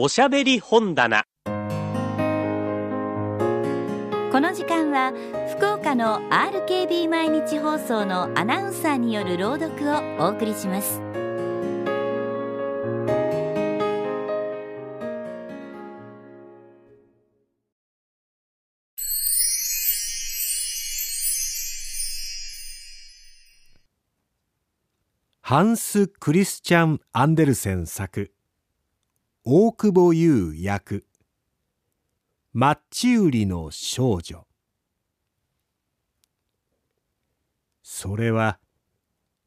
おしゃべり本棚。この時間は福岡の RKB 毎日放送のアナウンサーによる朗読をお送りします。ハンス・クリスチャン・アンデルセン作大久保優役。マッチ売りの少女。それは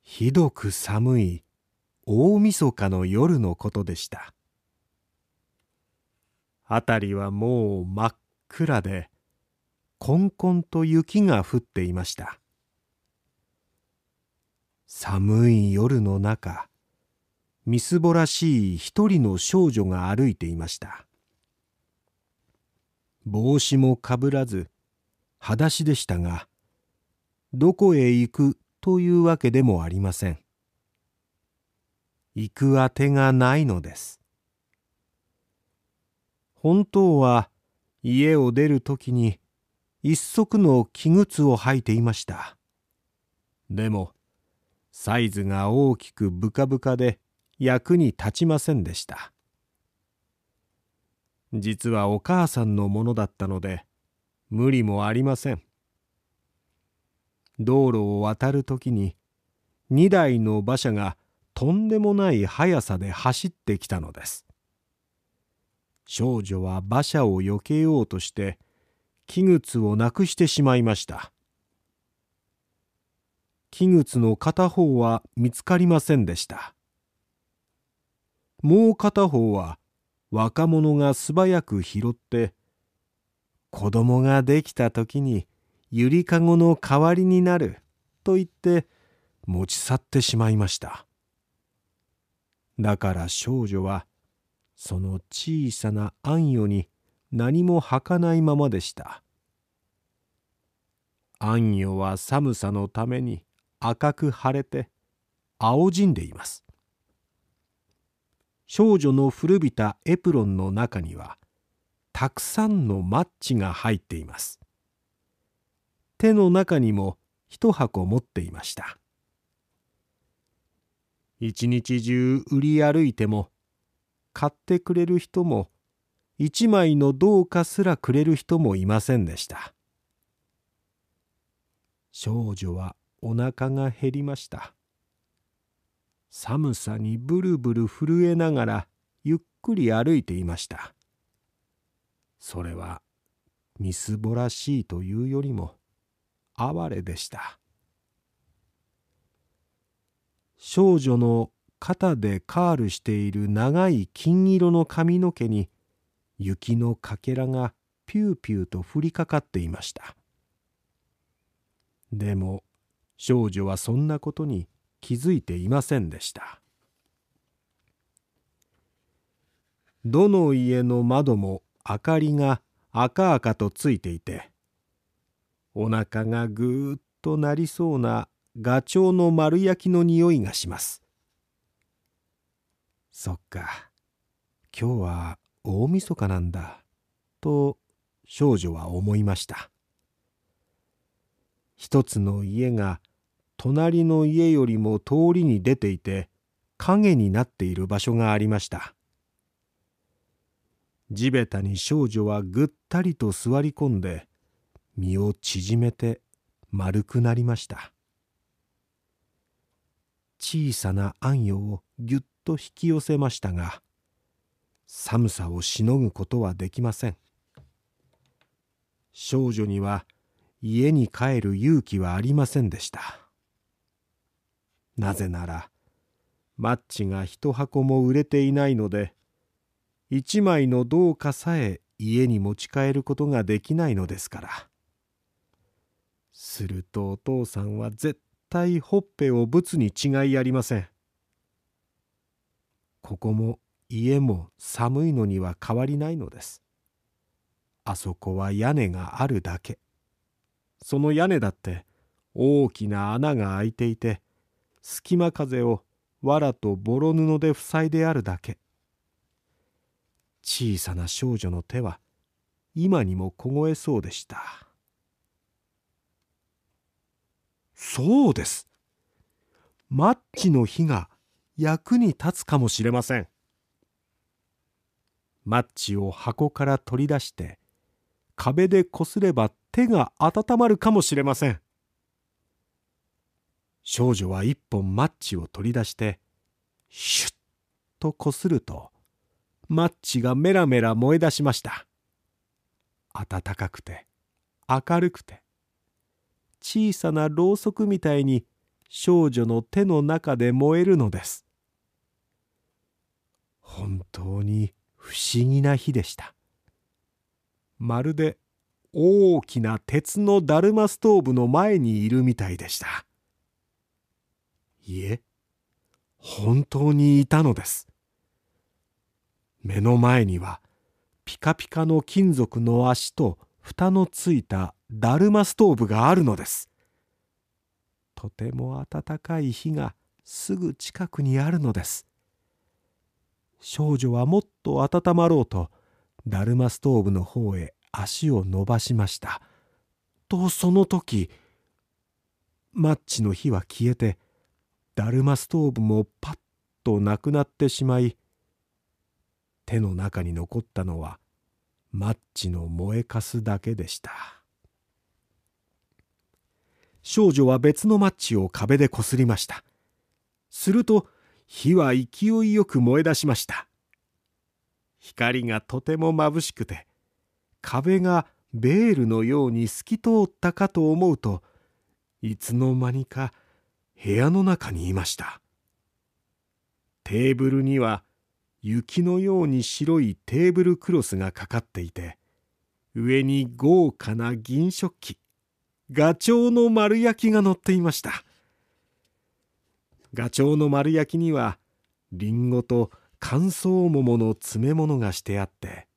ひどく寒い大晦日の夜のことでした。辺りはもう真っ暗でこんこんと雪が降っていました。寒い夜の中みすぼらしい一人の少女が歩いていました。帽子もかぶらず裸足でしたがどこへ行くというわけでもありません。行くあてがないのです。本当は家を出る時に一足の器具を履いていました。でもサイズが大きくブカブカで役に立ちませんでした。実はお母さんのものだったので無理もありません。道路を渡る時に2台の馬車がとんでもない速さで走ってきたのです。少女は馬車を避けようとして器具をなくしてしまいました。器具の片方は見つかりませんでした。もう片方は若者が素早く拾って子供ができた時にゆりかごの代わりになると言って持ち去ってしまいました。だから少女はその小さな暗夜に何も履かないままでした。暗夜は寒さのために赤く腫れて青じんでいます。少女の古びたエプロンの中にはたくさんのマッチが入っています。手の中にも一箱持っていました。一日中売り歩いても買ってくれる人も一枚の銅貨すらくれる人もいませんでした。少女はお腹が減りました。寒さにブルブル震えながらゆっくり歩いていました。それはみすぼらしいというよりも哀れでした。少女の肩でカールしている長い金色の髪の毛に雪のかけらがピューピューと降りかかっていました。でも少女はそんなことに気づいていませんでした。どの家の窓も明かりが赤々とついていてお腹がぐーっとなりそうなガチョウの丸焼きの匂いがします。そっか今日は大晦日なんだと少女は思いました。一つの家が隣の家よりも通りに出ていて影になっている場所がありました。地べたに少女はぐったりと座り込んで身を縮めて丸くなりました。小さな暗夜をぎゅっと引き寄せましたが寒さをしのぐことはできません。少女には家に帰る勇気はありませんでした。なぜならマッチが一箱も売れていないので一枚の銅貨さえ家に持ち帰ることができないのですから。するとお父さんは絶対ほっぺをぶつに違いありません。ここも家も寒いのには変わりないのです。あそこは屋根があるだけ。その屋根だって大きな穴が開いていて隙間風を藁とボロ布で塞いであるだけ。小さな少女の手は今にも凍えそうでした。そうです。マッチの火が役に立つかもしれません。マッチを箱から取り出して壁でこすれば手が温まるかもしれません。少女は一本マッチを取り出してシュッとこするとマッチがメラメラ燃え出しました。暖かくて明るくて小さなろうそくみたいに少女の手の中で燃えるのです。本当に不思議な日でした。まるで大きな鉄のだるまストーブの前にいるみたいでした。いえ本当にいたのです。目の前にはピカピカの金属の足と蓋のついただるまストーブがあるのです。とても暖かい火がすぐ近くにあるのです。少女はもっと温まろうとだるまストーブの方へ足を伸ばしました。とその時マッチの火は消えてだるまストーブもパッとなくなってしまい手の中に残ったのはマッチの燃えかすだけでした。少女は別のマッチを壁でこすりました。すると火は勢いよく燃え出しました。光がとても眩しくて壁がベールのように透き通ったかと思うといつの間にか部屋の中にいました。テーブルには雪のように白いテーブルクロスがかかっていて上に豪華な銀食器ガチョウの丸焼きが乗っていました。ガチョウの丸焼きにはりんごと乾燥桃の詰め物がしてあって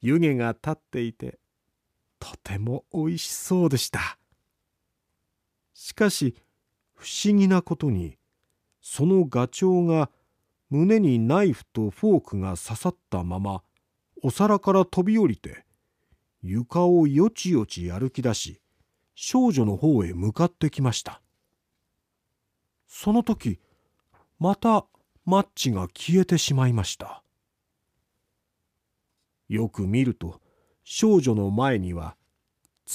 湯気が立っていてとてもおいしそうでした。しかし不思議なことにそのガチョウが胸にナイフとフォークが刺さったままお皿から飛び降りて床をよちよち歩き出し少女の方へ向かってきました。その時またマッチが消えてしまいました。よく見ると少女の前には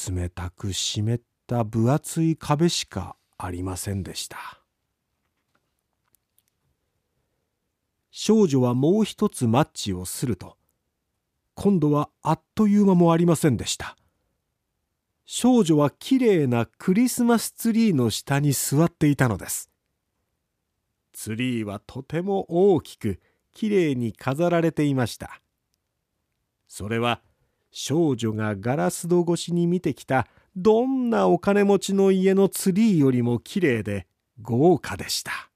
冷たく湿った分厚い壁しかありませんでした。少女はもう一つマッチをすると今度はあっという間もありませんでした。少女はきれいなクリスマスツリーの下に座っていたのです。ツリーはとても大きくきれいに飾られていました。それは少女がガラス戸越しに見てきたどんなお金持ちの家のツリーよりもきれいで豪華でした。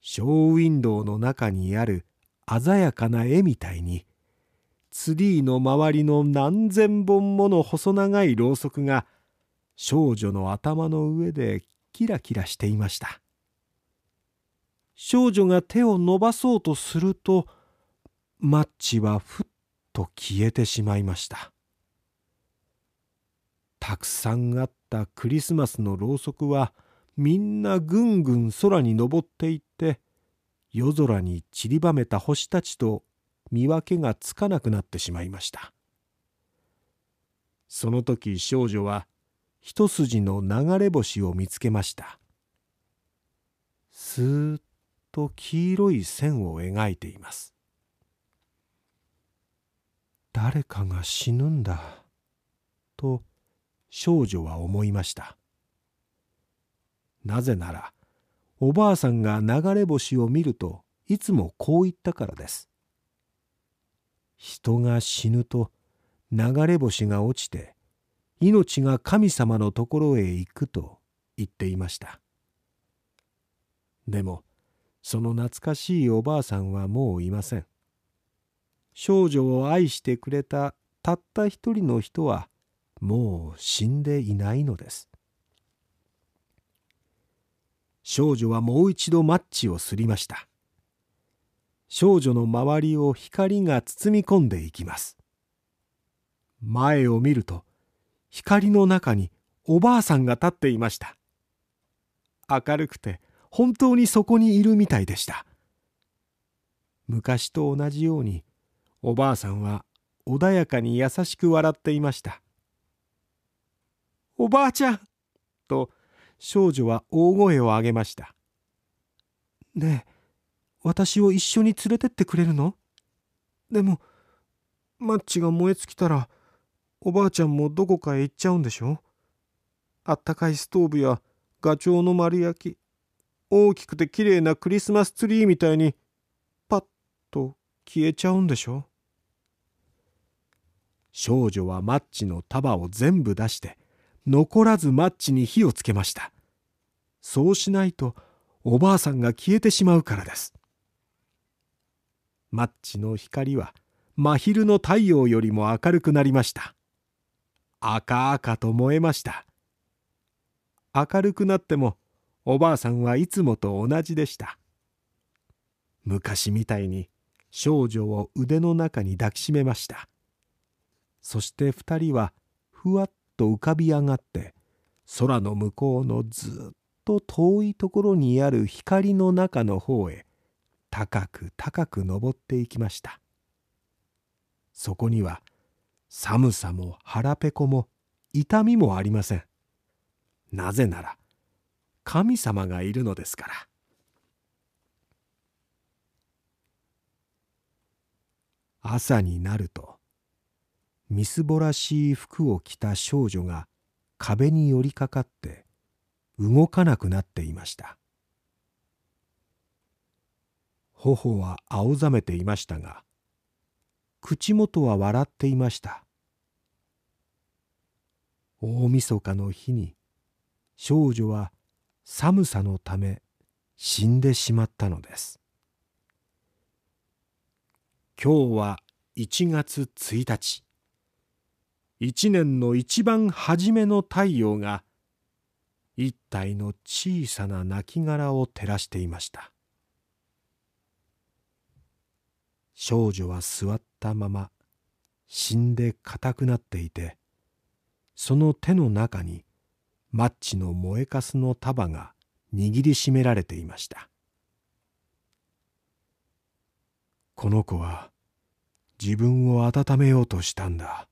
ショーウィンドウの中にある鮮やかな絵みたいにツリーの周りの何千本もの細長いろうそくが少女の頭の上でキラキラしていました。少女が手を伸ばそうとするとマッチはふっと消えてしまいました。たくさんあったクリスマスのろうそくはみんなぐんぐん空に登っていって夜空に散りばめた星たちと見分けがつかなくなってしまいました。その時少女は一筋の流れ星を見つけました。スーッと黄色い線を描いています。誰かが死ぬんだと少女は思いました。なぜならおばあさんが流れ星を見るといつもこう言ったからです。人が死ぬと流れ星が落ちて命が神様のところへ行くと言っていました。でもその懐かしいおばあさんはもういません。少女を愛してくれたたった一人の人はもう死んでいないのです。少女はもう一度マッチをすりました。少女の周りを光が包み込んでいきます。前を見ると光の中におばあさんが立っていました。明るくて本当にそこにいるみたいでした。昔と同じようにおばあさんは穏やかに優しく笑っていました。おばあちゃん。と少女は大声を上げました。ねえ私を一緒に連れてってくれるの？でもマッチが燃え尽きたらおばあちゃんもどこかへ行っちゃうんでしょ？あったかいストーブやガチョウの丸焼き大きくてきれいなクリスマスツリーみたいにパッと消えちゃうんでしょ？少女はマッチの束を全部出して残らずマッチに火をつけました。そうしないとおばあさんが消えてしまうからです。マッチの光は真昼の太陽よりも明るくなりました。赤々と燃えました。明るくなってもおばあさんはいつもと同じでした。昔みたいに少女を腕の中に抱きしめました。そして二人はふわっと浮かび上がって空の向こうのずっと遠いところにある光の中の方へ高く高く登っていきました。そこには寒さも腹ペコも痛みもありません。なぜなら神様がいるのですから。朝になるとみすぼらしい服を着た少女が壁に寄りかかって動かなくなっていました。頬は青ざめていましたが口元は笑っていました。大晦日の日に少女は寒さのため死んでしまったのです。今日は1月1日。一年の一番初めの太陽が一体の小さな亡骸を照らしていました。少女は座ったまま死んで硬くなっていてその手の中にマッチの燃えかすの束が握りしめられていました。この子は自分を温めようとしたんだ。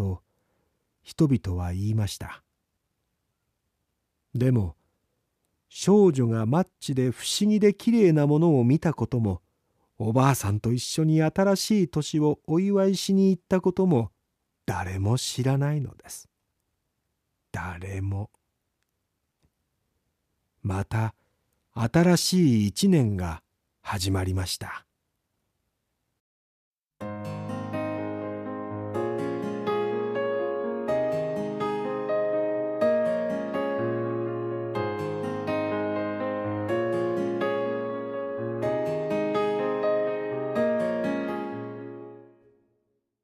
と人々は言いました。でも少女がマッチで不思議できれいなものを見たこともおばあさんと一緒に新しい年をお祝いしに行ったことも誰も知らないのです。誰も。また新しい一年が始まりました。